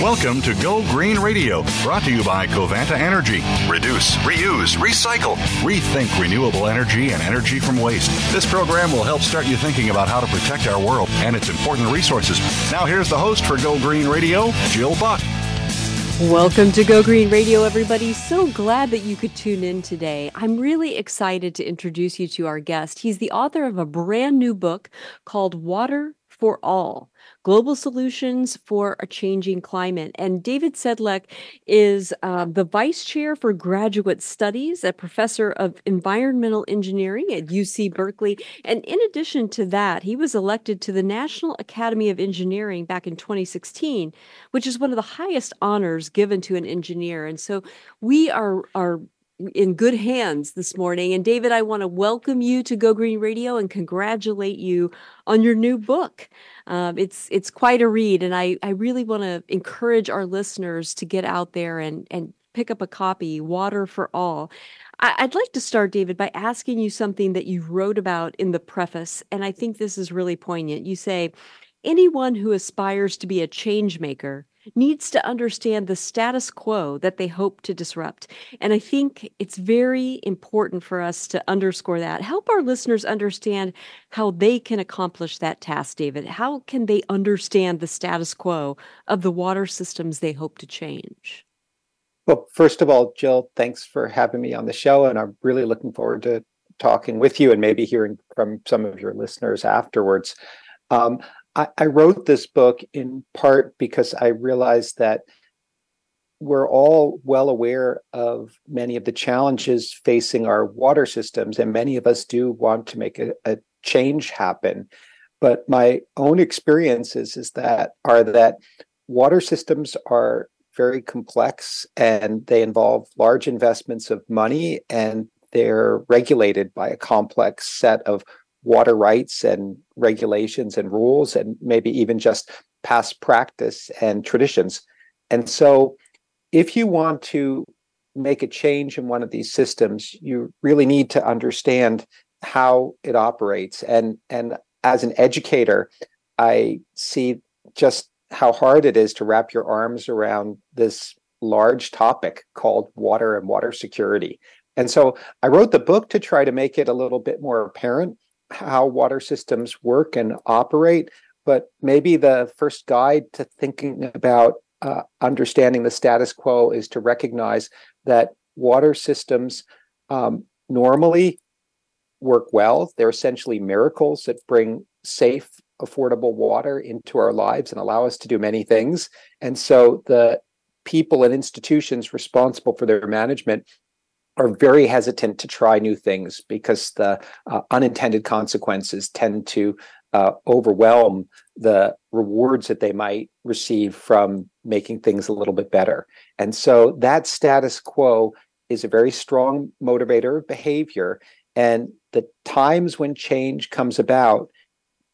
Welcome to Go Green Radio, brought to you by Covanta Energy. Reduce, reuse, recycle, rethink renewable energy and energy from waste. This program will help start you thinking about how to protect our world and its important resources. Now, here's the host for Go Green Radio, Jill Buck. Welcome to Go Green Radio, everybody. So glad that you could tune in today. I'm really excited to introduce you to our guest. He's the author of a brand new book called Water for All Global Solutions for a Changing Climate. And David Sedlak is uh, the Vice Chair for Graduate Studies, a professor of environmental engineering at UC Berkeley. And in addition to that, he was elected to the National Academy of Engineering back in 2016, which is one of the highest honors given to an engineer. And so we are, are in good hands this morning. And David, I want to welcome you to Go Green Radio and congratulate you on your new book. Um, it's it's quite a read, and I I really want to encourage our listeners to get out there and and pick up a copy. Water for All. I, I'd like to start, David, by asking you something that you wrote about in the preface, and I think this is really poignant. You say, anyone who aspires to be a change maker needs to understand the status quo that they hope to disrupt. And I think it's very important for us to underscore that. Help our listeners understand how they can accomplish that task, David. How can they understand the status quo of the water systems they hope to change? Well, first of all, Jill, thanks for having me on the show. And I'm really looking forward to talking with you and maybe hearing from some of your listeners afterwards. Um, I, I wrote this book in part because I realized that we're all well aware of many of the challenges facing our water systems, and many of us do want to make a, a change happen. But my own experiences is that are that water systems are very complex and they involve large investments of money and they're regulated by a complex set of water rights and regulations and rules and maybe even just past practice and traditions. And so if you want to make a change in one of these systems, you really need to understand how it operates. And and as an educator, I see just how hard it is to wrap your arms around this large topic called water and water security. And so I wrote the book to try to make it a little bit more apparent how water systems work and operate, but maybe the first guide to thinking about uh, understanding the status quo is to recognize that water systems um, normally work well. They're essentially miracles that bring safe, affordable water into our lives and allow us to do many things. And so the people and institutions responsible for their management are very hesitant to try new things because the uh, unintended consequences tend to uh, overwhelm the rewards that they might receive from making things a little bit better. And so that status quo is a very strong motivator of behavior. And the times when change comes about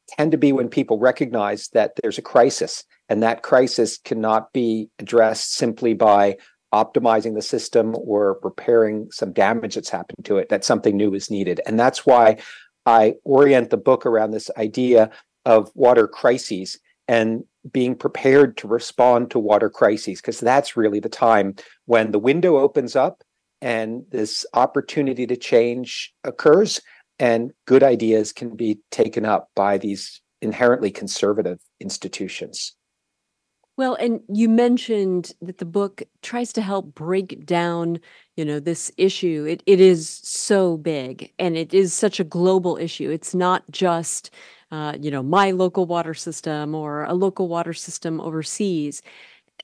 tend to be when people recognize that there's a crisis and that crisis cannot be addressed simply by optimizing the system or repairing some damage that's happened to it, that something new is needed. And that's why I orient the book around this idea of water crises and being prepared to respond to water crises, because that's really the time when the window opens up and this opportunity to change occurs and good ideas can be taken up by these inherently conservative institutions. Well, and you mentioned that the book tries to help break down, you know, this issue. It it is so big and it is such a global issue. It's not just uh, you know, my local water system or a local water system overseas.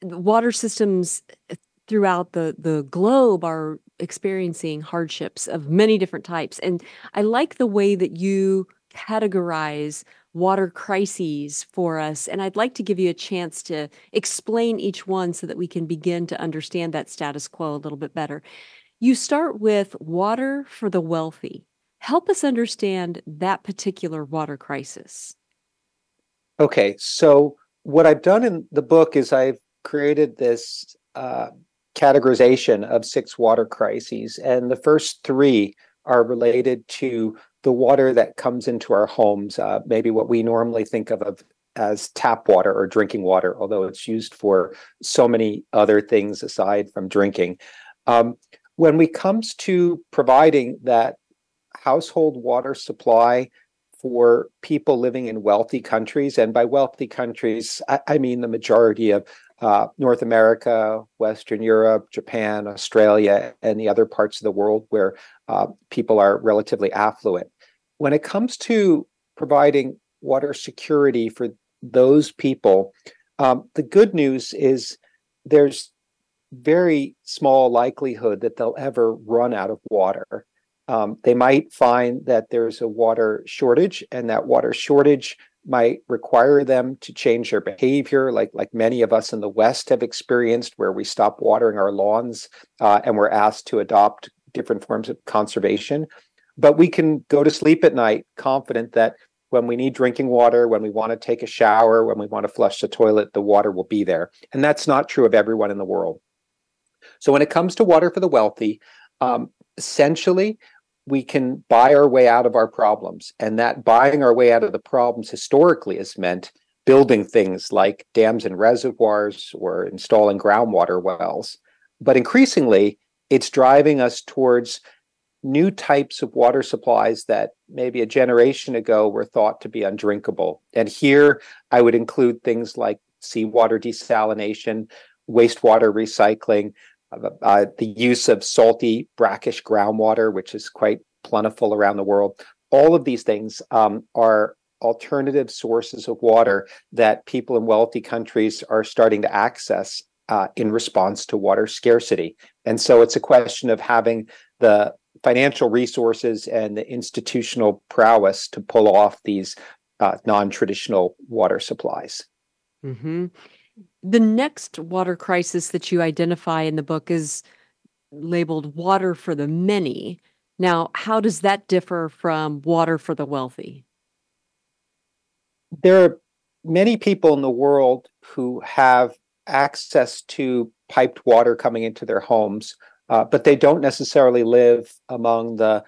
Water systems uh, throughout the the globe are experiencing hardships of many different types. And I like the way that you categorize water crises for us. And I'd like to give you a chance to explain each one so that we can begin to understand that status quo a little bit better. You start with water for the wealthy. Help us understand that particular water crisis. Okay, so what I've done in the book is I've created this uh, categorization of six water crises, and the first three are related to the water that comes into our homes, uh, maybe what we normally think of, of as tap water or drinking water, although it's used for so many other things aside from drinking. Um, when we comes to providing that household water supply for people living in wealthy countries, and by wealthy countries, I, I mean the majority of uh, North America, Western Europe, Japan, Australia, and the other parts of the world where uh, people are relatively affluent. When it comes to providing water security for those people, um, the good news is there's very small likelihood that they'll ever run out of water. Um, they might find that there's a water shortage, and that water shortage might require them to change their behavior, like like many of us in the West have experienced, where we stop watering our lawns uh, and we're asked to adopt different forms of conservation. But we can go to sleep at night confident that when we need drinking water, when we want to take a shower, when we want to flush the toilet, the water will be there. And that's not true of everyone in the world. So when it comes to water for the wealthy, um, essentially, we can buy our way out of our problems. And that buying our way out of the problems historically has meant building things like dams and reservoirs or installing groundwater wells. But increasingly, it's driving us towards new types of water supplies that maybe a generation ago were thought to be undrinkable. And here I would include things like seawater desalination, wastewater recycling, uh, the use of salty, brackish groundwater, which is quite plentiful around the world. All of these things um, are alternative sources of water that people in wealthy countries are starting to access uh, in response to water scarcity. And so it's a question of having the financial resources and the institutional prowess to pull off these uh, non traditional water supplies. Mm-hmm. The next water crisis that you identify in the book is labeled water for the many. Now, how does that differ from water for the wealthy? There are many people in the world who have access to piped water coming into their homes, uh, but they don't necessarily live among the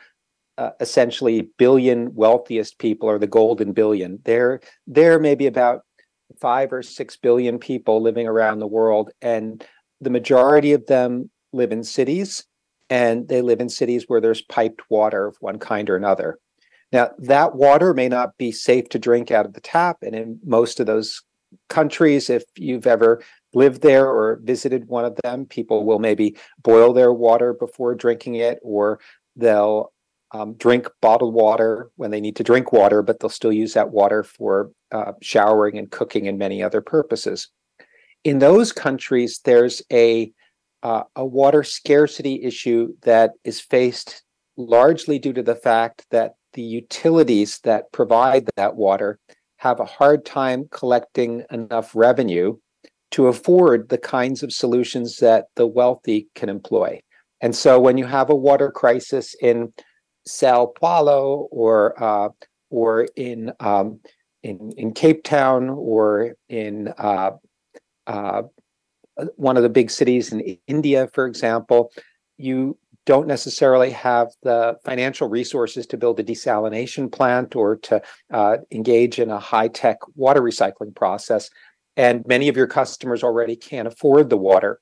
uh, essentially billion wealthiest people or the golden billion. There, there may be about five or six billion people living around the world, and the majority of them live in cities, and they live in cities where there's piped water of one kind or another. Now, that water may not be safe to drink out of the tap, and in most of those countries, if you've ever lived there or visited one of them, people will maybe boil their water before drinking it, or they'll um, drink bottled water when they need to drink water, but they'll still use that water for uh, showering and cooking and many other purposes. In those countries, there's a uh, a water scarcity issue that is faced largely due to the fact that the utilities that provide that water have a hard time collecting enough revenue to afford the kinds of solutions that the wealthy can employ. And so when you have a water crisis in Sao Paulo or uh, or in um, in in Cape Town or in uh, uh, one of the big cities in India, for example, you don't necessarily have the financial resources to build a desalination plant or to uh, engage in a high tech water recycling process. And many of your customers already can't afford the water.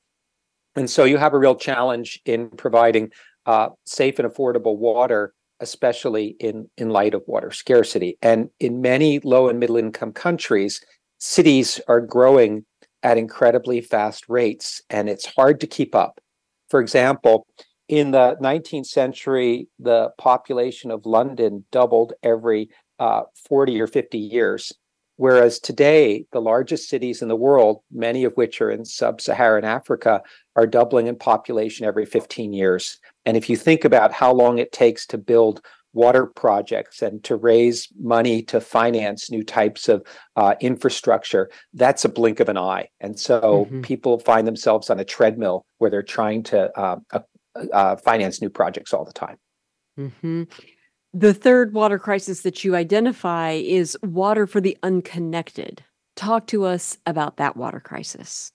And so you have a real challenge in providing uh, safe and affordable water, especially in, in light of water scarcity. And in many low and middle income countries, cities are growing at incredibly fast rates, and it's hard to keep up. For example, in the 19th century, the population of London doubled every uh, 40 or 50 years. Whereas today, the largest cities in the world, many of which are in sub Saharan Africa, are doubling in population every 15 years. And if you think about how long it takes to build water projects and to raise money to finance new types of uh, infrastructure, that's a blink of an eye. And so mm-hmm. people find themselves on a treadmill where they're trying to uh, uh, finance new projects all the time. Mm-hmm. The third water crisis that you identify is water for the unconnected. Talk to us about that water crisis.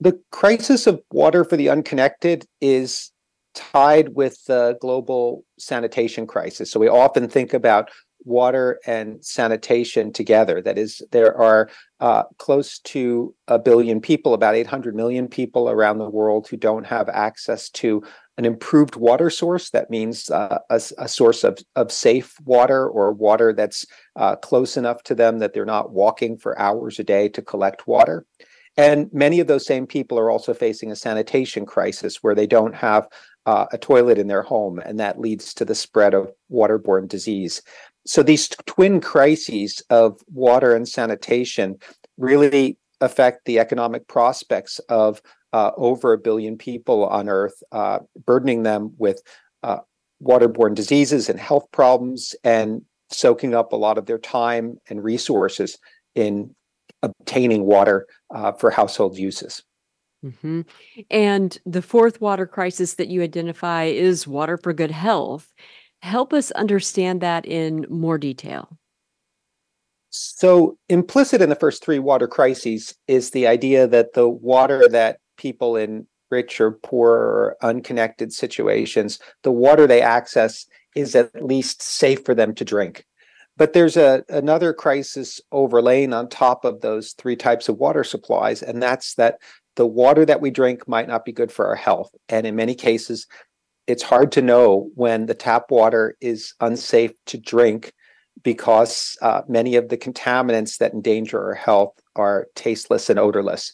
The crisis of water for the unconnected is tied with the global sanitation crisis. So we often think about water and sanitation together. That is, there are uh, close to a billion people, about 800 million people around the world who don't have access to an improved water source. That means uh, a, a, source of, of safe water or water that's uh, close enough to them that they're not walking for hours a day to collect water. And many of those same people are also facing a sanitation crisis where they don't have uh, a toilet in their home, and that leads to the spread of waterborne disease. So these twin crises of water and sanitation really affect the economic prospects of uh, over a billion people on Earth, uh, burdening them with uh, waterborne diseases and health problems, and soaking up a lot of their time and resources in obtaining water uh, for household uses. Mm-hmm. And the fourth water crisis that you identify is water for good health. Help us understand that in more detail. So, implicit in the first three water crises is the idea that the water that people in rich or poor or unconnected situations, the water they access is at least safe for them to drink. But there's a another crisis overlaying on top of those three types of water supplies, and that's that the water that we drink might not be good for our health. And in many cases, it's hard to know when the tap water is unsafe to drink because uh, many of the contaminants that endanger our health are tasteless and odorless.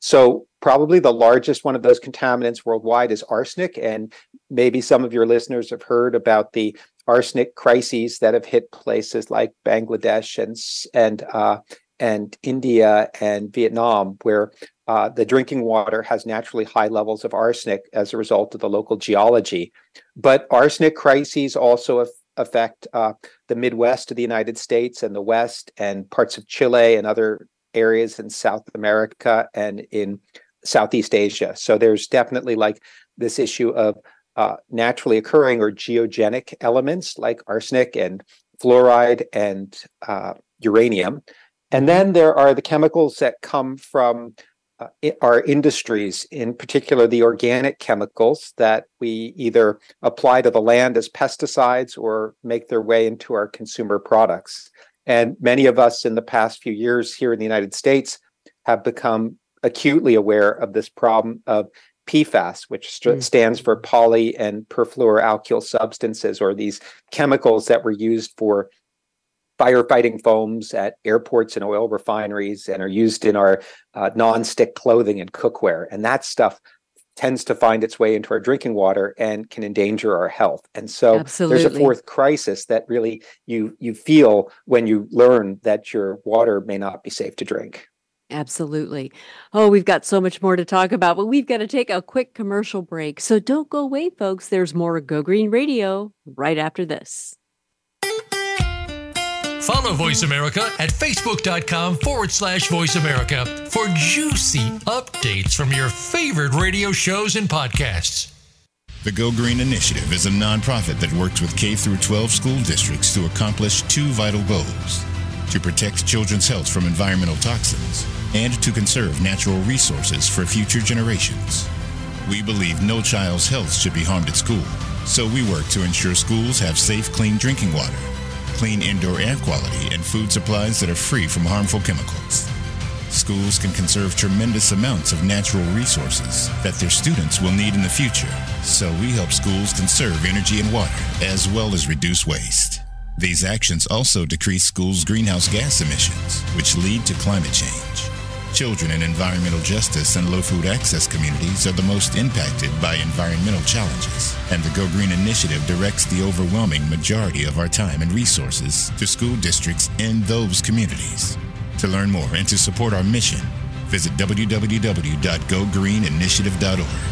So, probably the largest one of those contaminants worldwide is arsenic. And maybe some of your listeners have heard about the arsenic crises that have hit places like Bangladesh and and uh, and India and Vietnam, where uh, the drinking water has naturally high levels of arsenic as a result of the local geology. But arsenic crises also af- affect uh, the Midwest of the United States and the West and parts of Chile and other areas in South America and in Southeast Asia. So there's definitely like this issue of uh, naturally occurring or geogenic elements like arsenic and fluoride and uh, uranium. And then there are the chemicals that come from uh, our industries, in particular the organic chemicals that we either apply to the land as pesticides or make their way into our consumer products. And many of us in the past few years here in the United States have become acutely aware of this problem of PFAS, which st- mm. stands for poly and perfluoroalkyl substances, or these chemicals that were used for firefighting foams at airports and oil refineries and are used in our uh, non-stick clothing and cookware. And that stuff tends to find its way into our drinking water and can endanger our health. And so Absolutely. there's a fourth crisis that really you you feel when you learn that your water may not be safe to drink. Absolutely. Oh, we've got so much more to talk about, but we've got to take a quick commercial break. So don't go away, folks. There's more Go Green Radio right after this. Follow Voice America at facebook.com forward slash voice America for juicy updates from your favorite radio shows and podcasts. The Go Green Initiative is a nonprofit that works with K through 12 school districts to accomplish two vital goals to protect children's health from environmental toxins and to conserve natural resources for future generations. We believe no child's health should be harmed at school, so we work to ensure schools have safe, clean drinking water, clean indoor air quality, and food supplies that are free from harmful chemicals. Schools can conserve tremendous amounts of natural resources that their students will need in the future, so we help schools conserve energy and water as well as reduce waste. These actions also decrease schools' greenhouse gas emissions, which lead to climate change. Children in environmental justice and low food access communities are the most impacted by environmental challenges, and the Go Green Initiative directs the overwhelming majority of our time and resources to school districts in those communities. To learn more and to support our mission, visit www.gogreeninitiative.org.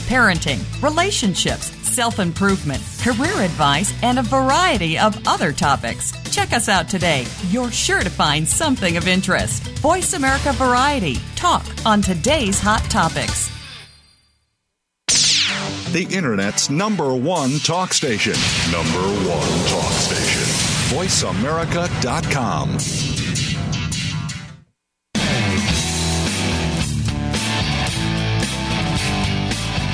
parenting, relationships, self improvement, career advice, and a variety of other topics. Check us out today. You're sure to find something of interest. Voice America Variety. Talk on today's hot topics. the Internet's number one talk station. Number one talk station. VoiceAmerica.com.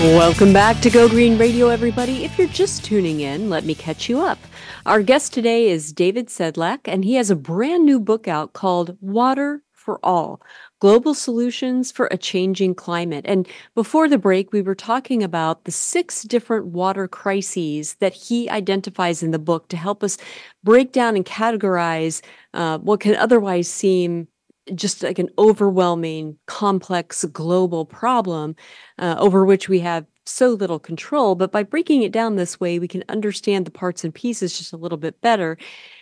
Welcome back to Go Green Radio, everybody. If you're just tuning in, let me catch you up. Our guest today is David Sedlak, and he has a brand new book out called Water for All Global Solutions for a Changing Climate. And before the break, we were talking about the six different water crises that he identifies in the book to help us break down and categorize uh, what can otherwise seem just like an overwhelming, complex global problem uh, over which we have so little control. But by breaking it down this way, we can understand the parts and pieces just a little bit better.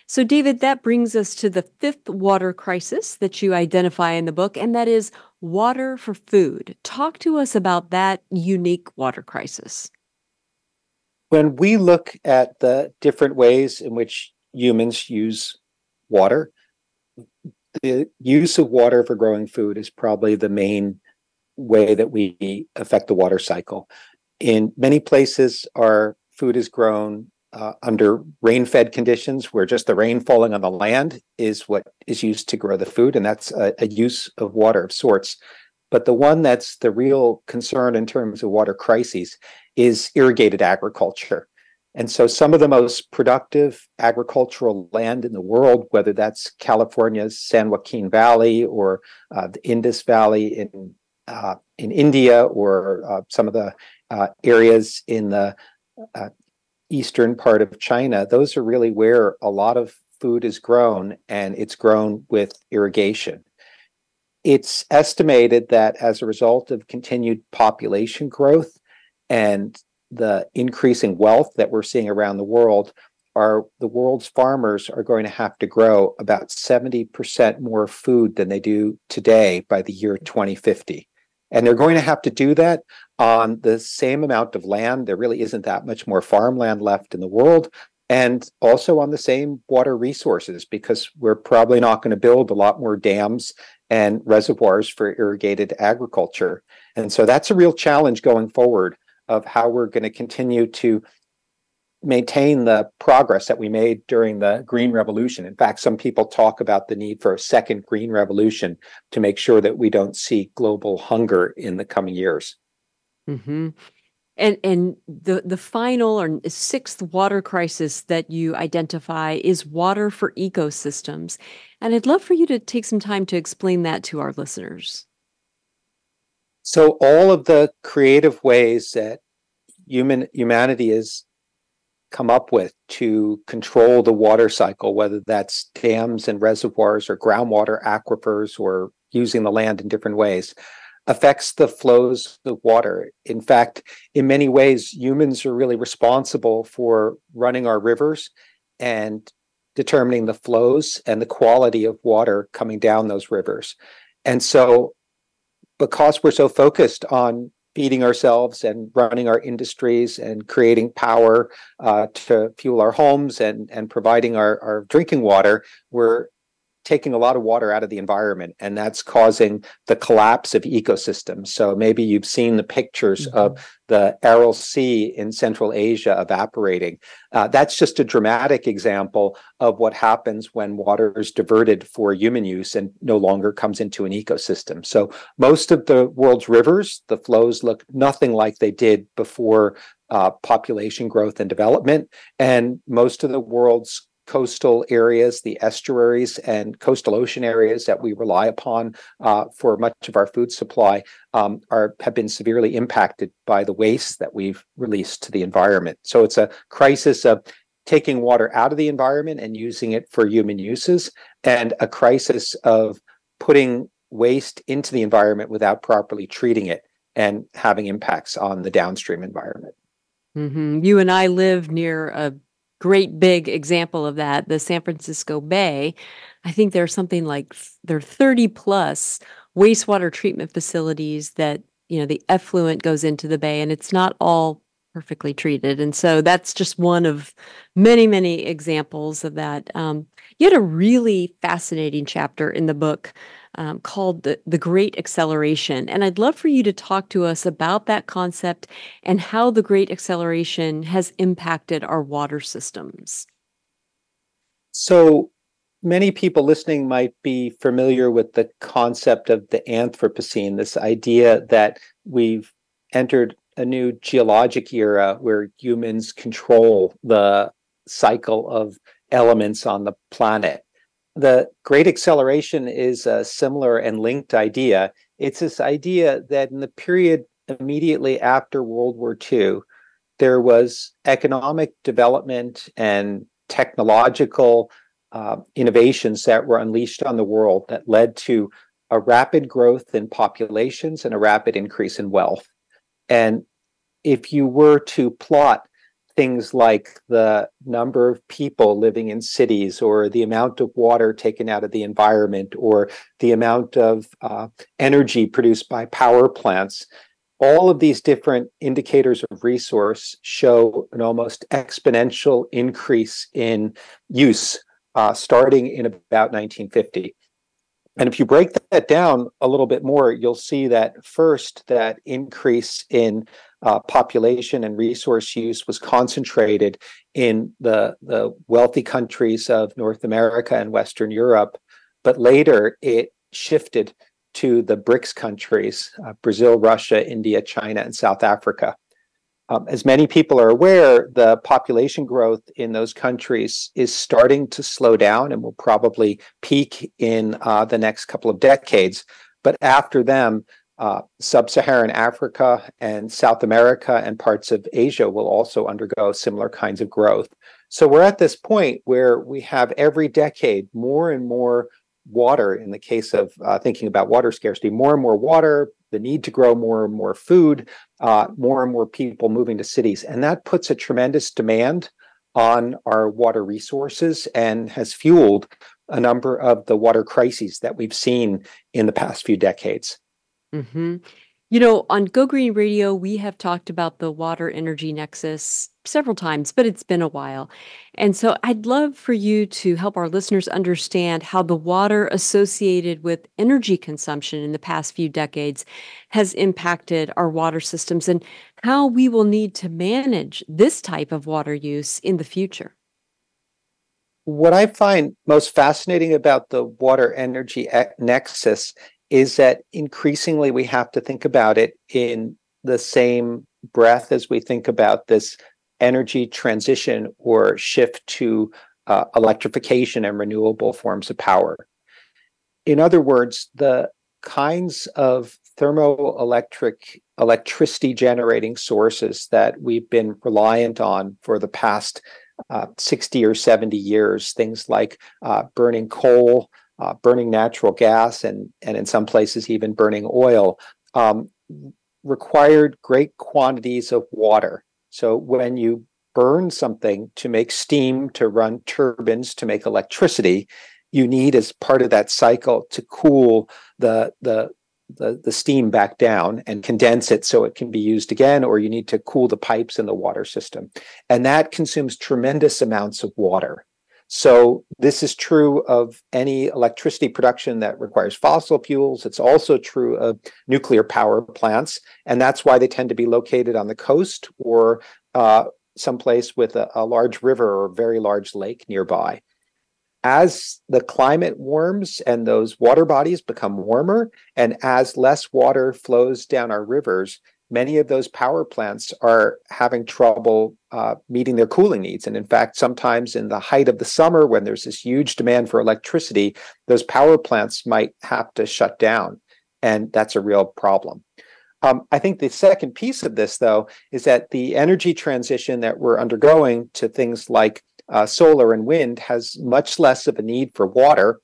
So, David, that brings us to the fifth water crisis that you identify in the book, and that is water for food. Talk to us about that unique water crisis. When we look at the different ways in which humans use water, the use of water for growing food is probably the main way that we affect the water cycle. In many places, our food is grown uh, under rain fed conditions where just the rain falling on the land is what is used to grow the food. And that's a, a use of water of sorts. But the one that's the real concern in terms of water crises is irrigated agriculture. And so some of the most productive agricultural land in the world, whether that's California's San Joaquin Valley or uh, the Indus Valley in uh, in India or uh, some of the uh, areas in the uh, eastern part of China, those are really where a lot of food is grown, and it's grown with irrigation. It's estimated that as a result of continued population growth and the increasing wealth that we're seeing around the world, are the world's farmers are going to have to grow about 70% more food than they do today by the year 2050. And they're going to have to do that on the same amount of land. There really isn't that much more farmland left in the world. And also on the same water resources, because we're probably not going to build a lot more dams and reservoirs for irrigated agriculture. And so that's a real challenge going forward of how we're going to continue to maintain the progress that we made during the green revolution. In fact some people talk about the need for a second green revolution to make sure that we don't see global hunger in the coming years. Mm-hmm. and and the the final or sixth water crisis that you identify is water for ecosystems. And i'd love for you to take some time to explain that to our listeners so all of the creative ways that human humanity has come up with to control the water cycle, whether that's dams and reservoirs or groundwater aquifers or using the land in different ways, affects the flows of water. In fact, in many ways, humans are really responsible for running our rivers and determining the flows and the quality of water coming down those rivers. And so because we're so focused on feeding ourselves and running our industries and creating power uh, to fuel our homes and and providing our, our drinking water, we're taking a lot of water out of the environment and that's causing the collapse of ecosystems. So maybe you've seen the pictures mm-hmm. of the aral sea in central asia evaporating. Uh, that's just a dramatic example of what happens when water is diverted for human use and no longer comes into an ecosystem. So most of the world's rivers the flows look nothing like they did before uh, population growth and development and most of the world's coastal areas, the estuaries and coastal ocean areas that we rely upon uh, for much of our food supply um, are have been severely impacted by the waste that we've released to the environment. So it's a crisis of taking water out of the environment and using it for human uses, and a crisis of putting waste into the environment without properly treating it and having impacts on the downstream environment. Mm-hmm. You and I live near a great big example of that, the San Francisco Bay. I think there's something like there are 30 plus wastewater treatment facilities that you know the effluent goes into the bay and it's not all perfectly treated and so that's just one of many many examples of that um, you had a really fascinating chapter in the book um, called the, the great acceleration and i'd love for you to talk to us about that concept and how the great acceleration has impacted our water systems so many people listening might be familiar with the concept of the Anthropocene, this idea that we've entered a new geologic era where humans control the cycle of elements on the planet. The Great Acceleration is a similar and linked idea. It's this idea that in the period immediately after World War II, there was economic development and technological uh, innovations that were unleashed on the world that led to a rapid growth in populations and a rapid increase in wealth. And if you were to plot things like the number of people living in cities or the amount of water taken out of the environment or the amount of uh, energy produced by power plants all of these different indicators of resource show an almost exponential increase in use uh, starting in about 1950. And if you break that down a little bit more, you'll see that first, that increase in uh, population and resource use was concentrated in the, the wealthy countries of North America and Western Europe. But later, it shifted to the BRICS countries uh, Brazil, Russia, India, China, and South Africa. Um, as many people are aware, the population growth in those countries is starting to slow down and will probably peak in uh, the next couple of decades. But after them, uh, Sub Saharan Africa and South America and parts of Asia will also undergo similar kinds of growth. So we're at this point where we have every decade more and more water in the case of uh, thinking about water scarcity more and more water the need to grow more and more food, uh, more and more people moving to cities. And that puts a tremendous demand on our water resources and has fueled a number of the water crises that we've seen in the past few decades. Mm-hmm. You know, on Go Green Radio, we have talked about the water energy nexus several times, but it's been a while. And so I'd love for you to help our listeners understand how the water associated with energy consumption in the past few decades has impacted our water systems and how we will need to manage this type of water use in the future. What I find most fascinating about the water energy nexus is that increasingly we have to think about it in the same breath as we think about this energy transition or shift to uh, electrification and renewable forms of power. In other words, the kinds of thermoelectric electricity generating sources that we've been reliant on for the past uh, 60 or 70 years, things like uh, burning coal, uh, burning natural gas and and in some places even burning oil um, required great quantities of water. So when you burn something to make steam to run turbines to make electricity, you need as part of that cycle to cool the the the, the steam back down and condense it so it can be used again, or you need to cool the pipes in the water system. And that consumes tremendous amounts of water. So this is true of any electricity production that requires fossil fuels. It's also true of nuclear power plants, and that's why they tend to be located on the coast or uh, someplace with a, a large river or very large lake nearby. As the climate warms and those water bodies become warmer, and as less water flows down our rivers, many of those power plants are having trouble uh, meeting their cooling needs. And in fact, sometimes in the height of the summer, when there's this huge demand for electricity, those power plants might have to shut down. And that's a real problem. Um, I think the second piece of this, though, is that the energy transition that we're undergoing to things like uh, solar and wind has much less of a need for water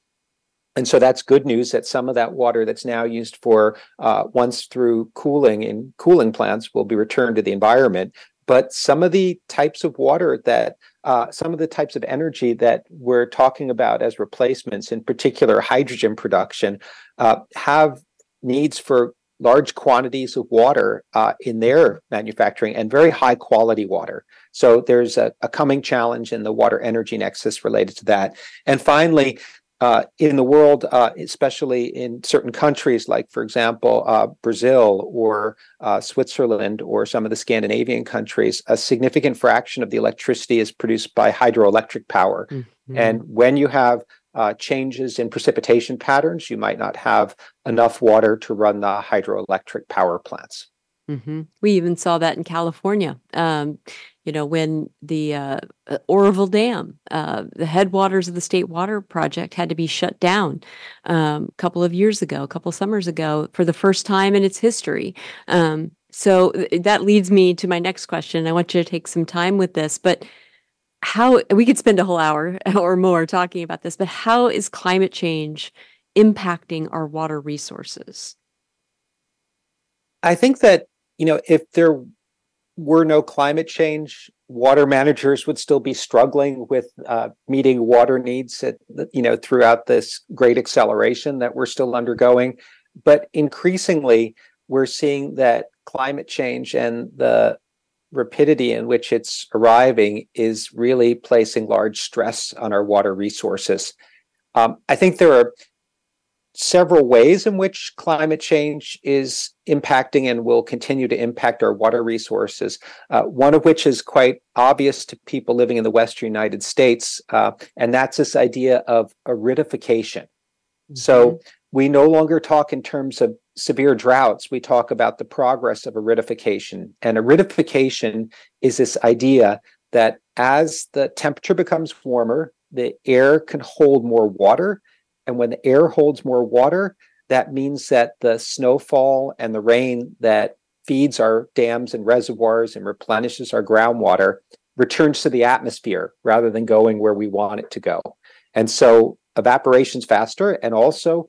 and so that's good news that some of that water that's now used for uh, once through cooling in cooling plants will be returned to the environment. But some of the types of water that uh, some of the types of energy that we're talking about as replacements, in particular hydrogen production, uh, have needs for large quantities of water uh, in their manufacturing and very high quality water. So there's a, a, coming challenge in the water energy nexus related to that. And finally, uh, in the world, uh, especially in certain countries, like, for example, uh, Brazil or uh, Switzerland or some of the Scandinavian countries, a significant fraction of the electricity is produced by hydroelectric power. Mm-hmm. And when you have uh, changes in precipitation patterns, you might not have enough water to run the hydroelectric power plants. Mm-hmm. We even saw that in California. Um, you know, when the uh, uh, Oroville Dam, uh, the headwaters of the State Water Project had to be shut down um, a couple of years ago, a couple summers ago, for the first time in its history. Um, so that leads me to my next question. I want you to take some time with this, but how we could spend a whole hour or more talking about this, but how is climate change impacting our water resources? I think that, you know, if there were no climate change, water managers would still be struggling with uh, meeting water needs at, you know, throughout this great acceleration that we're still undergoing. But increasingly, we're seeing that climate change and the rapidity in which it's arriving is really placing large stress on our water resources. Um, I think there are several ways in which climate change is impacting and will continue to impact our water resources. Uh, one of which is quite obvious to people living in the Western United States, uh, and that's this idea of aridification. Mm-hmm. So we no longer talk in terms of severe droughts, we talk about the progress of aridification. And aridification is this idea that as the temperature becomes warmer, the air can hold more water. And when the air holds more water, that means that the snowfall and the rain that feeds our dams and reservoirs and replenishes our groundwater returns to the atmosphere rather than going where we want it to go. And so evaporation's faster and also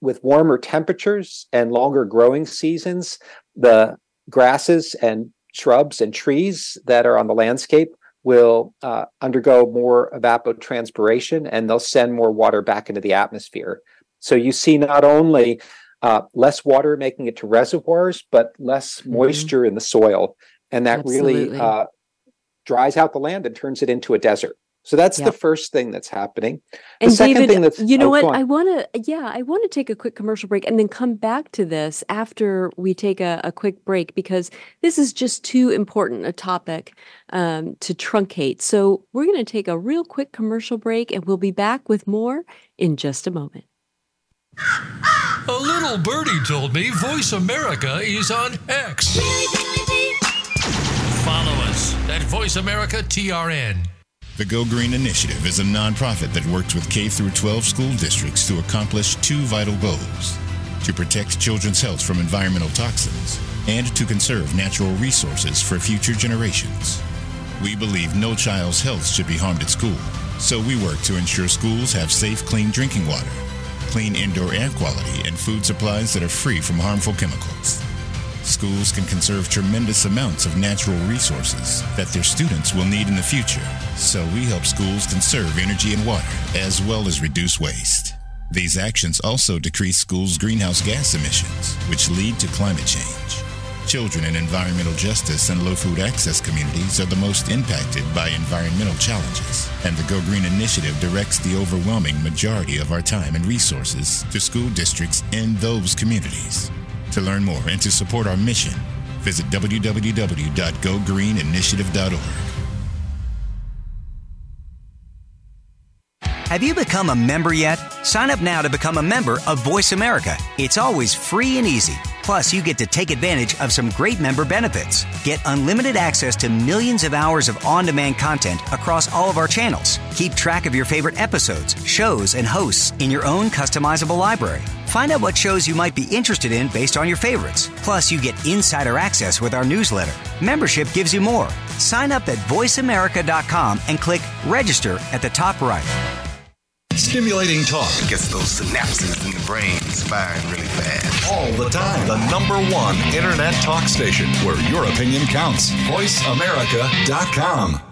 with warmer temperatures and longer growing seasons, the grasses and shrubs and trees that are on the landscape will uh, undergo more evapotranspiration and they'll send more water back into the atmosphere. So you see not only uh, less water making it to reservoirs, but less mm-hmm. moisture in the soil. And that Absolutely. really uh, dries out the land and turns it into a desert. So that's the first thing that's happening. The and second David, thing that's you know oh, what I want to yeah I want to take a quick commercial break and then come back to this after we take a, a quick break because this is just too important a topic um, to truncate. So we're going to take a real quick commercial break and we'll be back with more in just a moment. A little birdie told me Voice America is on X. Follow us at Voice America TRN. The Go Green Initiative is a nonprofit that works with K through 12 school districts to accomplish two vital goals to protect children's health from environmental toxins and to conserve natural resources for future generations. We believe no child's health should be harmed at school, so we work to ensure schools have safe, clean drinking water, clean indoor air quality, and food supplies that are free from harmful chemicals schools can conserve tremendous amounts of natural resources that their students will need in the future. So we help schools conserve energy and water, as well as reduce waste. These actions also decrease schools' greenhouse gas emissions, which lead to climate change. Children in environmental justice and low food access communities are the most impacted by environmental challenges, and the Go Green Initiative directs the overwhelming majority of our time and resources to school districts in those communities. To learn more and to support our mission, visit www.gogreeninitiative.org. Have you become a member yet? Sign up now to become a member of Voice America. It's always free and easy. Plus, you get to take advantage of some great member benefits. Get unlimited access to millions of hours of on demand content across all of our channels. Keep track of your favorite episodes, shows, and hosts in your own customizable library. Find out what shows you might be interested in based on your favorites. Plus, you get insider access with our newsletter. Membership gives you more. Sign up at voiceamerica.com and click register at the top right. Stimulating talk gets those synapses in the brain firing really fast. All the time. The number one internet talk station where your opinion counts. VoiceAmerica.com.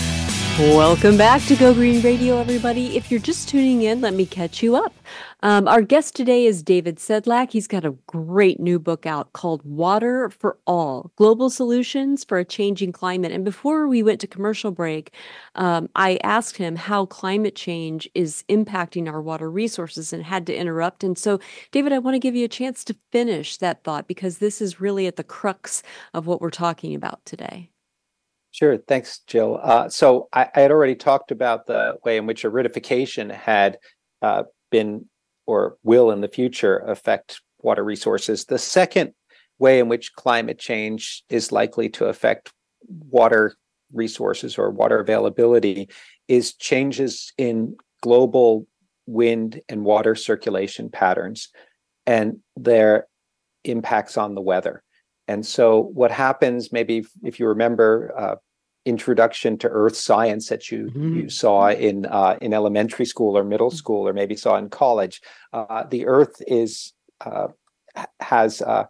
Welcome back to Go Green Radio, everybody. If you're just tuning in, let me catch you up. Um, our guest today is David Sedlak. He's got a great new book out called Water for All Global Solutions for a Changing Climate. And before we went to commercial break, um, I asked him how climate change is impacting our water resources and had to interrupt. And so, David, I want to give you a chance to finish that thought because this is really at the crux of what we're talking about today. Sure. Thanks, Jill. Uh, so I, I, had already talked about the way in which aridification had uh, been or will in the future affect water resources. The second way in which climate change is likely to affect water resources or water availability is changes in global wind and water circulation patterns and their impacts on the weather. And so, what happens, maybe if you remember, uh, introduction to earth science that you mm-hmm. you saw in uh, in elementary school or middle school, or maybe saw in college, uh, the Earth is uh, has uh,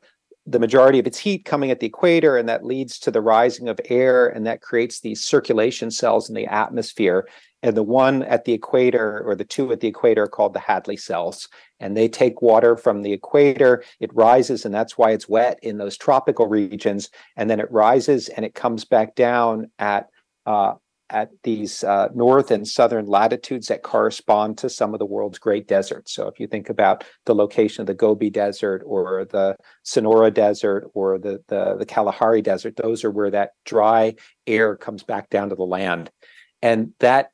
the majority of its heat coming at the equator, and that leads to the rising of air, and that creates these circulation cells in the atmosphere. And the one at the equator, or the two at the equator, are called the Hadley cells. And they take water from the equator, it rises, and that's why it's wet in those tropical regions. And then it rises and it comes back down at uh, at these uh, north and southern latitudes that correspond to some of the world's great deserts. So if you think about the location of the Gobi Desert or the Sonora Desert or the, the, the Kalahari Desert, those are where that dry air comes back down to the land. And that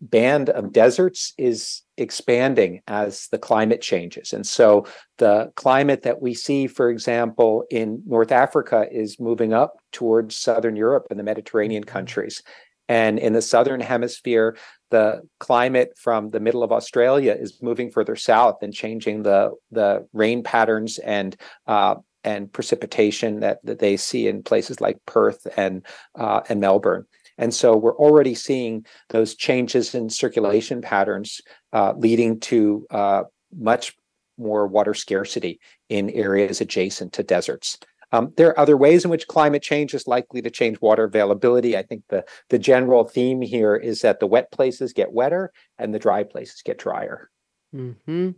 band of deserts is expanding as the climate changes. And so the climate that we see, for example, in North Africa is moving up towards Southern Europe and the Mediterranean mm-hmm. countries. And in the southern hemisphere, the climate from the middle of Australia is moving further south and changing the the rain patterns and uh, and precipitation that, that they see in places like Perth and uh, and Melbourne. And so we're already seeing those changes in circulation patterns uh, leading to uh, much more water scarcity in areas adjacent to deserts. Um, there are other ways in which climate change is likely to change water availability. I think the, the general theme here is that the wet places get wetter and the dry places get drier. Mm-hmm.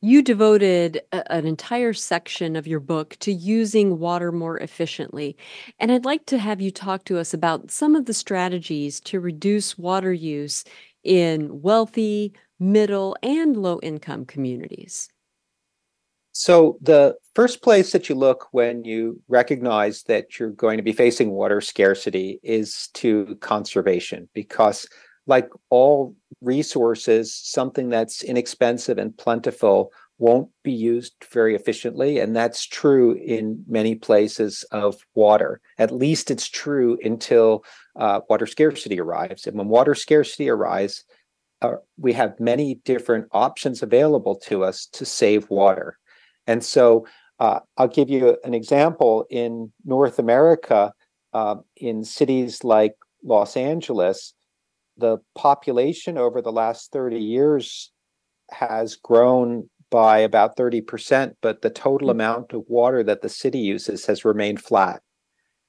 You devoted a, an entire section of your book to using water more efficiently. And I'd like to have you talk to us about some of the strategies to reduce water use in wealthy, middle, and low income communities. So, the first place that you look when you recognize that you're going to be facing water scarcity is to conservation, because, like all resources, something that's inexpensive and plentiful won't be used very efficiently. And that's true in many places of water. At least it's true until uh, water scarcity arrives. And when water scarcity arrives, uh, we have many different options available to us to save water. And so uh, I'll give you an example in North America, uh, in cities like Los Angeles, the population over the last 30 years has grown by about 30%, but the total mm-hmm. amount of water that the city uses has remained flat.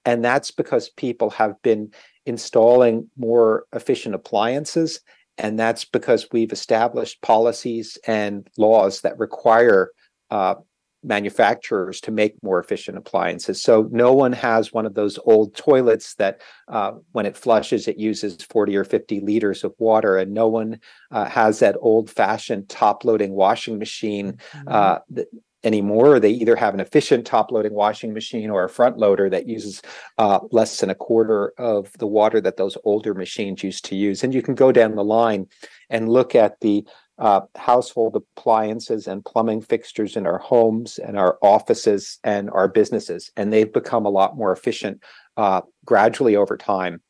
And that's because people have been installing more efficient appliances. And that's because we've established policies and laws that require uh, manufacturers to make more efficient appliances. So no one has one of those old toilets that uh, when it flushes, it uses 40 or 50 liters of water. And no one uh, has that old fashioned top loading washing machine uh, mm-hmm. anymore. They either have an efficient top loading washing machine or a front loader that uses uh, less than a quarter of the water that those older machines used to use. And you can go down the line and look at the uh, household appliances and plumbing fixtures in our homes and our offices and our businesses. And they've become a lot more efficient uh, gradually over time.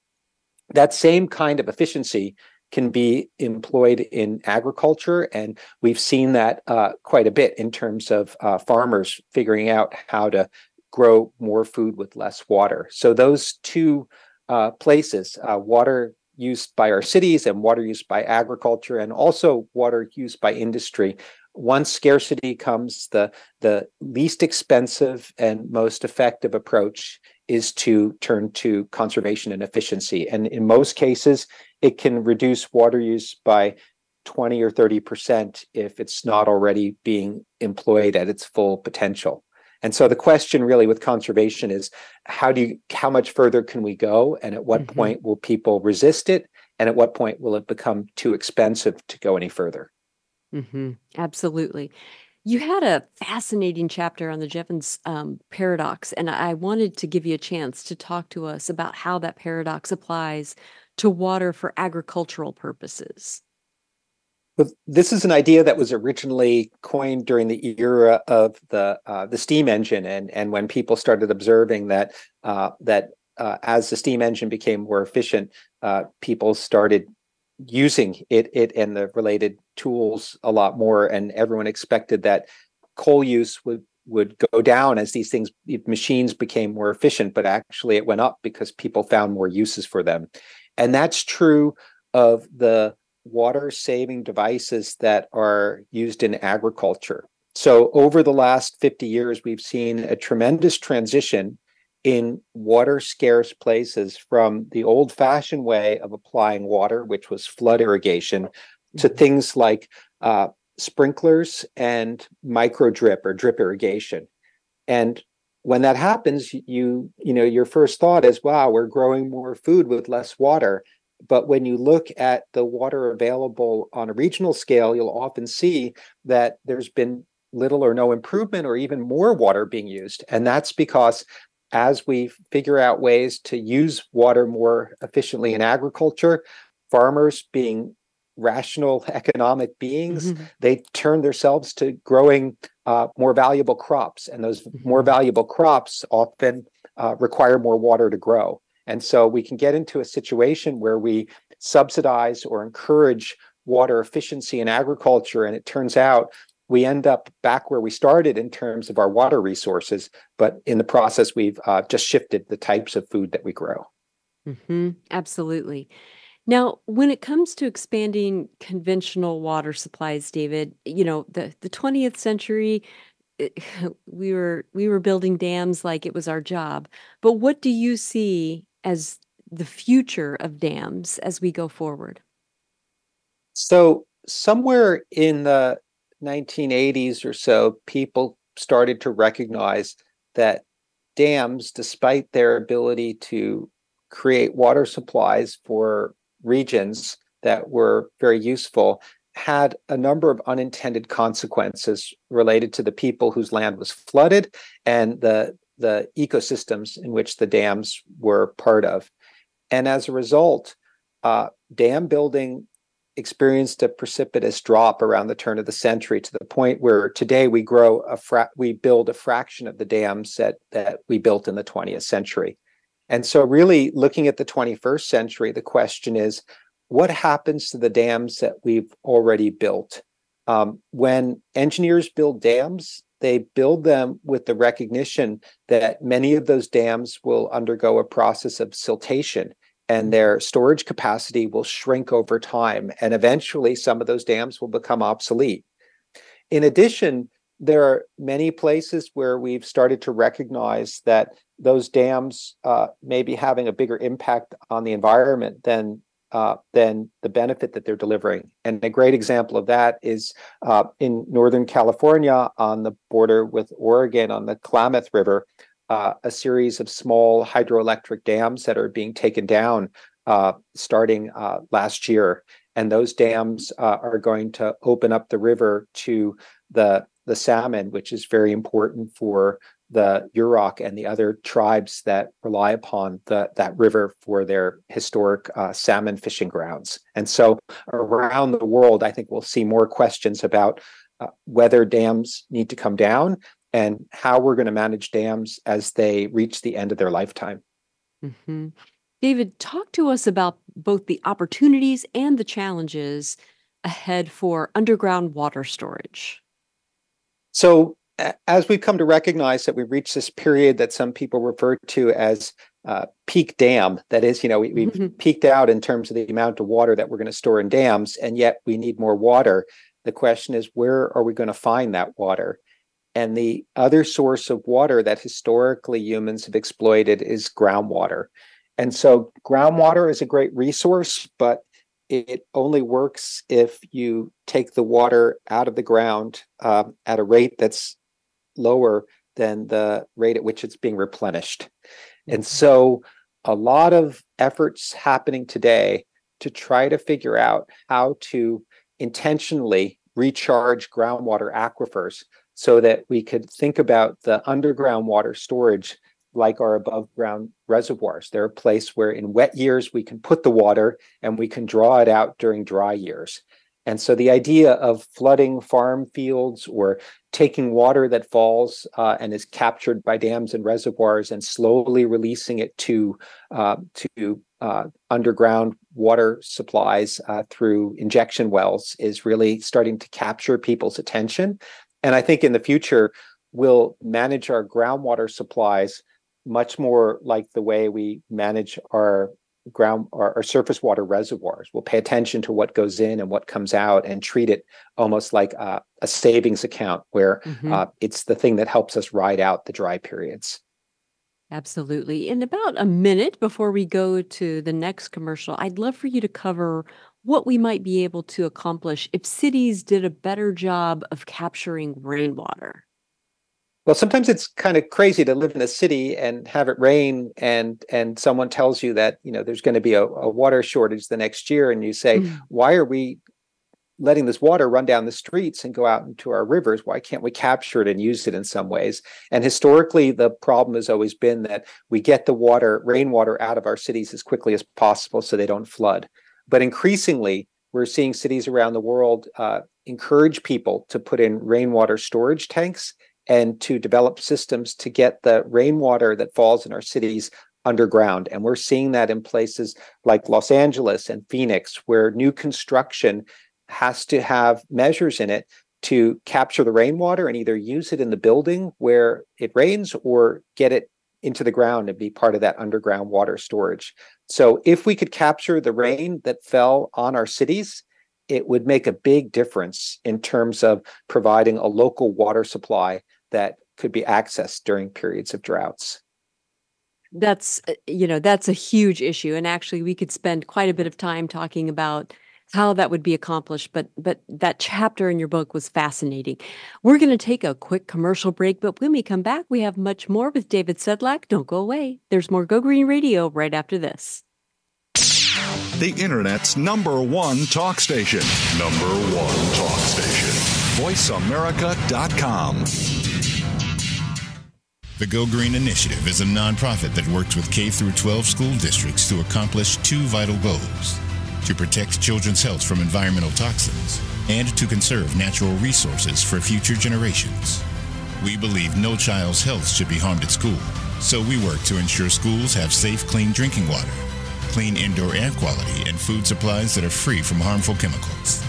That same kind of efficiency can be employed in agriculture. And we've seen that uh, quite a bit in terms of uh, farmers figuring out how to grow more food with less water. So, those two uh, places, uh, water used by our cities and water used by agriculture, and also water used by industry. Once scarcity comes, the, the least expensive and most effective approach is to turn to conservation and efficiency. And in most cases, it can reduce water use by 20 or 30% if it's not already being employed at its full potential. And so the question really with conservation is how do you how much further can we go and at what mm-hmm. point will people resist it and at what point will it become too expensive to go any further? Mm-hmm. Absolutely. You had a fascinating chapter on the Jevons um, paradox, and I wanted to give you a chance to talk to us about how that paradox applies to water for agricultural purposes. Well, this is an idea that was originally coined during the era of the uh, the steam engine, and and when people started observing that uh, that uh, as the steam engine became more efficient, uh, people started using it it and the related tools a lot more and everyone expected that coal use would would go down as these things machines became more efficient but actually it went up because people found more uses for them. And that's true of the water saving devices that are used in agriculture so over the last 50 years we've seen a tremendous transition in water scarce places from the old fashioned way of applying water, which was flood irrigation, to mm-hmm. things like uh, sprinklers and micro drip or drip irrigation. And when that happens, you you know your first thought is, "Wow, we're growing more food with less water." But when you look at the water available on a regional scale, you'll often see that there's been little or no improvement or even more water being used. And that's because as we figure out ways to use water more efficiently in agriculture, farmers being rational economic beings, mm-hmm. they turn themselves to growing uh, more valuable crops. And those mm-hmm. more valuable crops often uh, require more water to grow. And so we can get into a situation where we subsidize or encourage water efficiency in agriculture. And it turns out we end up back where we started in terms of our water resources, but in the process, we've uh, just shifted the types of food that we grow. Mm-hmm. Absolutely. Now, when it comes to expanding conventional water supplies, David, you know the the twentieth century, we were we were building dams like it was our job. But what do you see as the future of dams as we go forward? So somewhere in the 1980s or so, people started to recognize that dams, despite their ability to create water supplies for regions that were very useful, had a number of unintended consequences related to the people whose land was flooded and the the ecosystems in which the dams were part of. And as a result, uh, dam building experienced a precipitous drop around the turn of the century to the point where today we grow a fra- we build a fraction of the dams that that we built in the 20th century. And so really looking at the 21st century the question is what happens to the dams that we've already built? Um, when engineers build dams, they build them with the recognition that many of those dams will undergo a process of siltation and their storage capacity will shrink over time. And eventually, some of those dams will become obsolete. In addition, there are many places where we've started to recognize that those dams uh, may be having a bigger impact on the environment than uh, than the benefit that they're delivering. And a great example of that is uh, in Northern California on the border with Oregon on the Klamath River uh, a series of small hydroelectric dams that are being taken down uh, starting uh, last year. And those dams uh, are going to open up the river to the, the salmon, which is very important for the Yurok and the other tribes that rely upon the, that river for their historic uh, salmon fishing grounds. And so around the world, I think we'll see more questions about uh, whether dams need to come down and how we're going to manage dams as they reach the end of their lifetime. Mm-hmm. David, talk to us about both the opportunities and the challenges ahead for underground water storage. So, as we've come to recognize that we've reached this period that some people refer to as uh, peak dam, that is, you know, we, have mm-hmm. peaked out in terms of the amount of water that we're going to store in dams, and yet we need more water. The question is, where are we going to find that water? And the other source of water that historically humans have exploited is groundwater. And so, groundwater is a great resource, but it only works if you take the water out of the ground uh, at a rate that's lower than the rate at which it's being replenished. And mm-hmm. so, a lot of efforts happening today to try to figure out how to intentionally recharge groundwater aquifers so that we could think about the underground water storage like our above ground reservoirs. They're a place where in wet years we can put the water and we can draw it out during dry years. And so the idea of flooding farm fields or taking water that falls uh, and is captured by dams and reservoirs and slowly releasing it to uh, to uh, underground water supplies uh, through injection wells is really starting to capture people's attention. And I think in the future we'll manage our groundwater supplies much more like the way we manage our ground or, our, surface water reservoirs. We'll pay attention to what goes in and what comes out and treat it almost like a, a savings account where mm-hmm. uh, it's the thing that helps us ride out the dry periods. Absolutely. In about a minute before we go to the next commercial, I'd love for you to cover what we might be able to accomplish if cities did a better job of capturing rainwater. Well, sometimes it's kind of crazy to live in a city and have it rain, and and someone tells you that you know there's going to be a, a water shortage the next year, and you say, mm. "Why are we letting this water run down the streets and go out into our rivers? Why can't we capture it and use it in some ways?" And historically, the problem has always been that we get the water, rainwater, out of our cities as quickly as possible so they don't flood. But increasingly, we're seeing cities around the world uh, encourage people to put in rainwater storage tanks and to develop systems to get the rainwater that falls in our cities underground. And we're seeing that in places like Los Angeles and Phoenix, where new construction has to have measures in it to capture the rainwater and either use it in the building where it rains or get it into the ground and be part of that underground water storage. So if we could capture the rain that fell on our cities, it would make a big difference in terms of providing a local water supply that could be accessed during periods of droughts. That's uh, you know that's a huge issue and actually we could spend quite a bit of time talking about how that would be accomplished but but that chapter in your book was fascinating. We're going to take a quick commercial break but when we come back we have much more with david sedlak. Don't go away. There's more go green radio right after this. The internet's number one talk station. Number one talk station. Voiceamerica.com the Go Green Initiative is a nonprofit that works with K through 12 school districts to accomplish two vital goals: to protect children's health from environmental toxins and to conserve natural resources for future generations. We believe no child's health should be harmed at school, so we work to ensure schools have safe, clean drinking water, clean indoor air quality, and food supplies that are free from harmful chemicals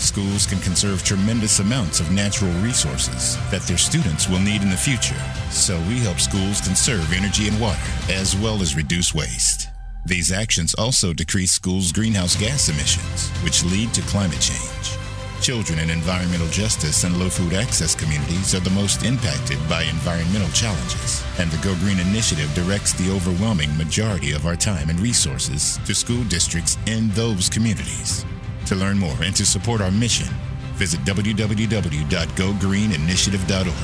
schools can conserve tremendous amounts of natural resources that their students will need in the future. So we help schools conserve energy and water, as well as reduce waste. These actions also decrease schools' greenhouse gas emissions, which lead to climate change. Children in environmental justice and low food access communities are the most impacted by environmental challenges, and the Go Green Initiative directs the overwhelming majority of our time and resources to school districts in those communities. To learn more and to support our mission, visit www.gogreeninitiative.org.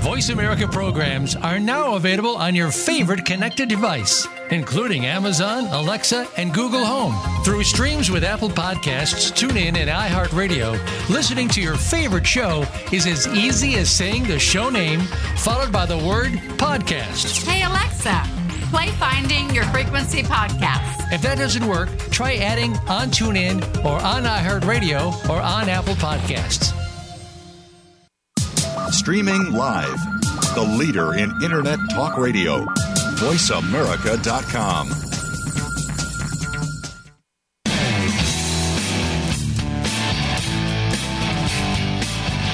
Voice America programs are now available on your favorite connected device, including Amazon, Alexa, and Google Home. Through streams with Apple Podcasts, TuneIn, and iHeartRadio, listening to your favorite show is as easy as saying the show name followed by the word podcast. Hey, Alexa Play Finding Your Frequency podcast. If that doesn't work, try adding on TuneIn or on iHeartRadio or on Apple Podcasts. Streaming live, the leader in Internet talk radio. voiceamerica.com.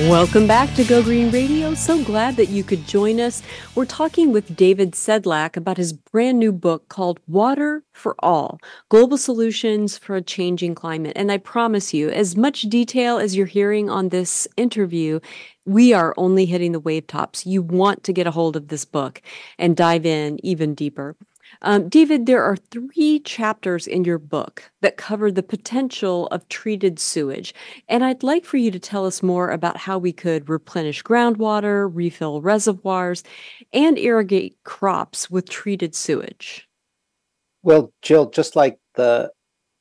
Welcome back to Go Green Radio. So glad that you could join us. We're talking with David Sedlak about his brand new book called Water for All Global Solutions for a Changing Climate. And I promise you, as much detail as you're hearing on this interview, we are only hitting the wave tops. You want to get a hold of this book and dive in even deeper. Um, David, there are three chapters in your book that cover the potential of treated sewage. And I'd like for you to tell us more about how we could replenish groundwater, refill reservoirs, and irrigate crops with treated sewage. Well, Jill, just like the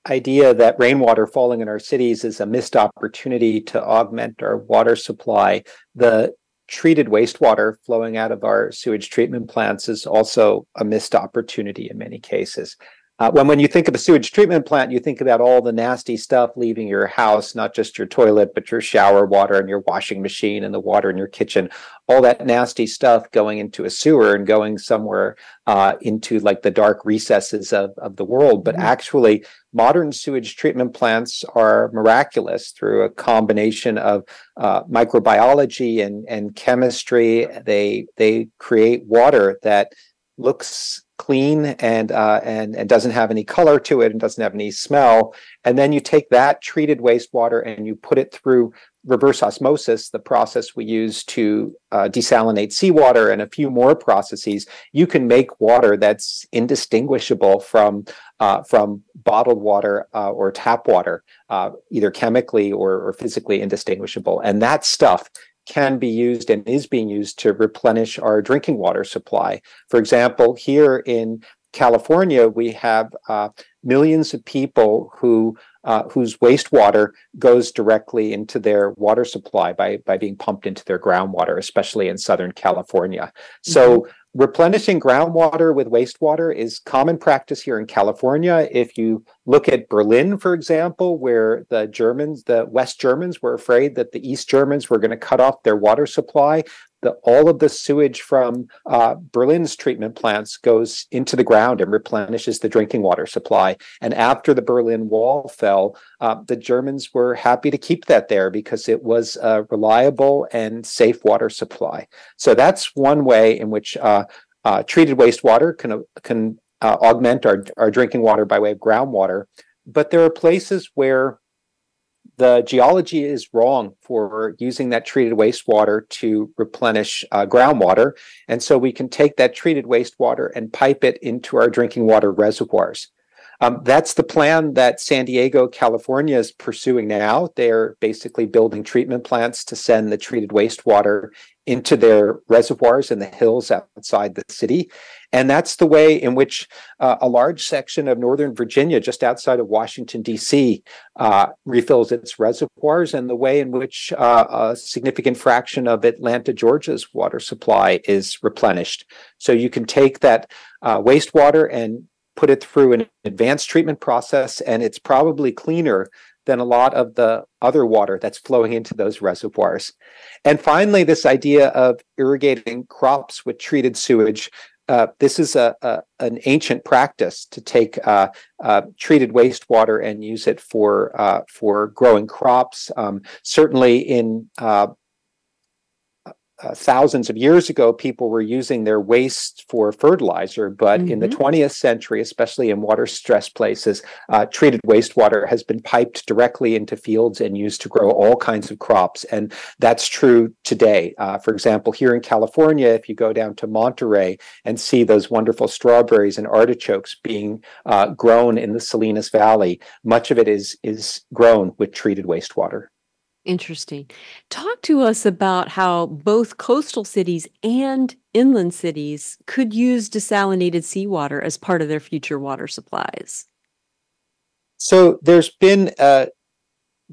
idea that rainwater falling in our cities is a missed opportunity to augment our water supply, the treated wastewater flowing out of our sewage treatment plants is also a missed opportunity in many cases. Uh, when when you think of a sewage treatment plant, you think about all the nasty stuff leaving your house, not just your toilet, but your shower water and your washing machine and the water in your kitchen. All that nasty stuff going into a sewer and going somewhere uh, into like the dark recesses of, of the world. But mm-hmm. actually, modern sewage treatment plants are miraculous through a combination of uh, microbiology and, and chemistry. They they create water that looks clean and uh, and and doesn't have any color to it and doesn't have any smell. And then you take that treated wastewater and you put it through reverse osmosis, the process we use to uh, desalinate seawater, and a few more processes. You can make water that's indistinguishable from uh, from bottled water uh, or tap water, uh, either chemically or, or physically indistinguishable. And that stuff can be used and is being used to replenish our drinking water supply. For example, here in California, we have uh, millions of people who uh, whose wastewater goes directly into their water supply by by being pumped into their groundwater, especially in Southern California. So mm-hmm replenishing groundwater with wastewater is common practice here in California. If you look at Berlin, for example, where the Germans, the West Germans, were afraid that the East Germans were going to cut off their water supply, the, all of the sewage from uh, Berlin's treatment plants goes into the ground and replenishes the drinking water supply. And after the Berlin Wall fell, uh, the Germans were happy to keep that there because it was a reliable and safe water supply. So that's one way in which uh, uh treated wastewater can can uh, augment our, our drinking water by way of groundwater. But there are places where the geology is wrong for using that treated wastewater to replenish uh, groundwater. And so we can take that treated wastewater and pipe it into our drinking water reservoirs. Um, that's the plan that San Diego, California is pursuing now. They're basically building treatment plants to send the treated wastewater into their reservoirs in the hills outside the city. And that's the way in which uh, a large section of Northern Virginia, just outside of Washington, D.C., uh, refills its reservoirs, and the way in which uh, a significant fraction of Atlanta, Georgia's water supply is replenished. So you can take that uh, wastewater and put it through an advanced treatment process, and it's probably cleaner than a lot of the other water that's flowing into those reservoirs. And finally, this idea of irrigating crops with treated sewage. Uh, this is a, a, an ancient practice to take uh, uh, treated wastewater and use it for uh, for growing crops. Um, certainly, in uh, thousands of years ago, people were using their waste for fertilizer, but mm-hmm. in the 20th mm-hmm. century, especially in water stressed places, uh, treated wastewater has been piped directly into fields and used to grow all kinds of crops. And that's true today. Uh, for example, here in California, if you go down to Monterey and see those wonderful strawberries and artichokes being uh, grown in the Salinas Valley, much of it is, is grown with treated wastewater. Interesting. Talk to us about how both coastal cities and inland cities could use desalinated seawater as part of their future water supplies. So there's been a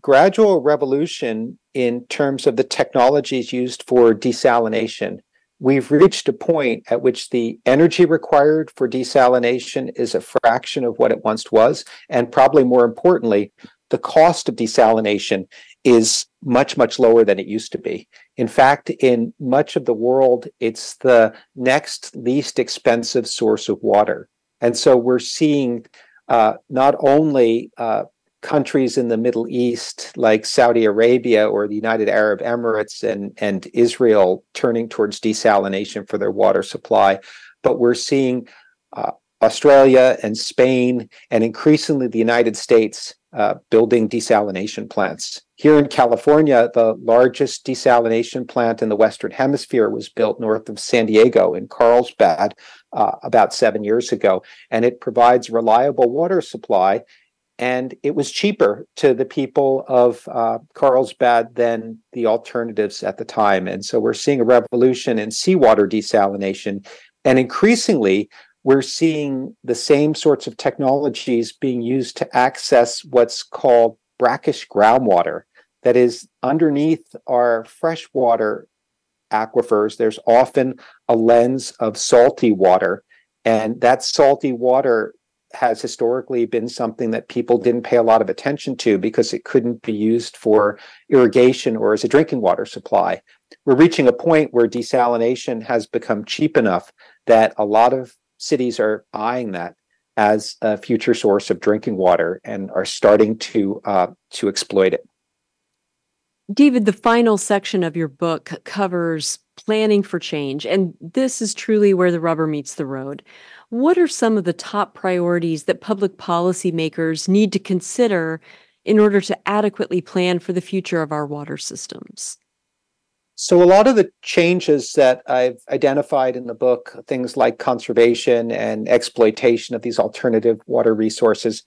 gradual revolution in terms of the technologies used for desalination. We've reached a point at which the energy required for desalination is a fraction of what it once was. And probably more importantly, the cost of desalination is much, much lower than it used to be. In fact, in much of the world, it's the next least expensive source of water. And so we're seeing uh, not only uh, countries in the Middle East like Saudi Arabia or the United Arab Emirates and, and Israel turning towards desalination for their water supply, but we're seeing uh, Australia and Spain and increasingly the United States uh, building desalination plants. Here in California, the largest desalination plant in the Western Hemisphere was built north of San Diego in Carlsbad uh, about seven years ago, and it provides reliable water supply. And it was cheaper to the people of uh, Carlsbad than the alternatives at the time. And so we're seeing a revolution in seawater desalination. And increasingly, we're seeing the same sorts of technologies being used to access what's called brackish groundwater. That is, underneath our freshwater aquifers, there's often a lens of salty water. And that salty water has historically been something that people didn't pay a lot of attention to because it couldn't be used for irrigation or as a drinking water supply. We're reaching a point where desalination has become cheap enough that a lot of cities are eyeing that as a future source of drinking water and are starting to uh, to exploit it. David, the final section of your book covers planning for change, and this is truly where the rubber meets the road. What are some of the top priorities that public policymakers need to consider in order to adequately plan for the future of our water systems? So, a lot of the changes that I've identified in the book, things like conservation and exploitation of these alternative water resources,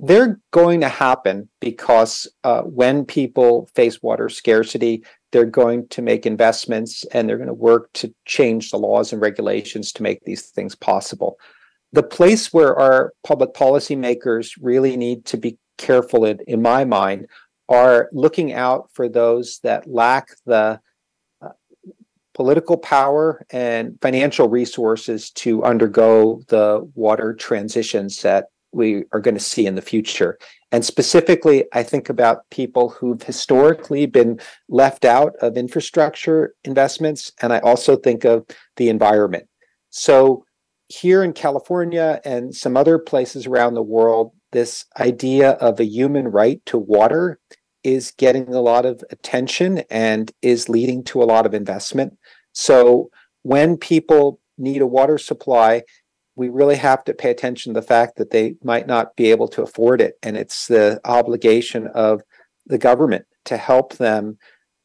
they're going to happen because uh, when people face water scarcity, they're going to make investments and they're going to work to change the laws and regulations to make these things possible. The place where our public policymakers really need to be careful, in, in my mind, are looking out for those that lack the political power and financial resources to undergo the water transitions that we are going to see in the future. And specifically, I think about people who've historically been left out of infrastructure investments. And I also think of the environment. So, here in California and some other places around the world, this idea of a human right to water is getting a lot of attention and is leading to a lot of investment. So when people need a water supply, we really have to pay attention to the fact that they might not be able to afford it. And it's the obligation of the government to help them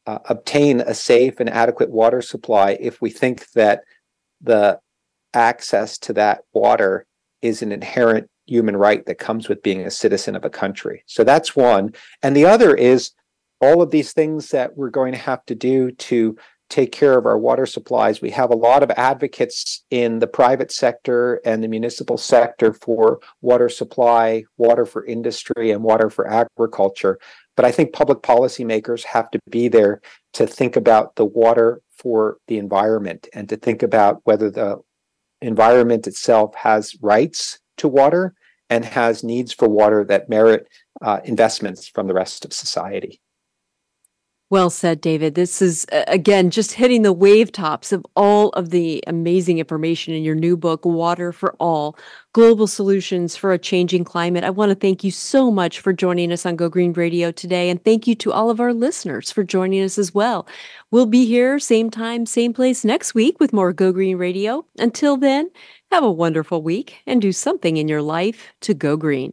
uh, obtain a safe and adequate water supply if we think that the access to that water is an inherent human right that comes with being a citizen of a country. So that's one. And the other is all of these things that we're going to have to do to take care of our water supplies. We have a lot of advocates in the private sector and the municipal sector for water supply, water for industry, and water for agriculture. But I think public policymakers have to be there to think about the water for the environment and to think about whether the environment itself has rights to water and has needs for water that merit uh, investments from the rest of society. Well said, David. This is, uh, again, just hitting the wave tops of all of the amazing information in your new book, Water for All Global Solutions for a Changing Climate. I want to thank you so much for joining us on Go Green Radio today. And thank you to all of our listeners for joining us as well. We'll be here, same time, same place next week with more Go Green Radio. Until then, have a wonderful week and do something in your life to go green.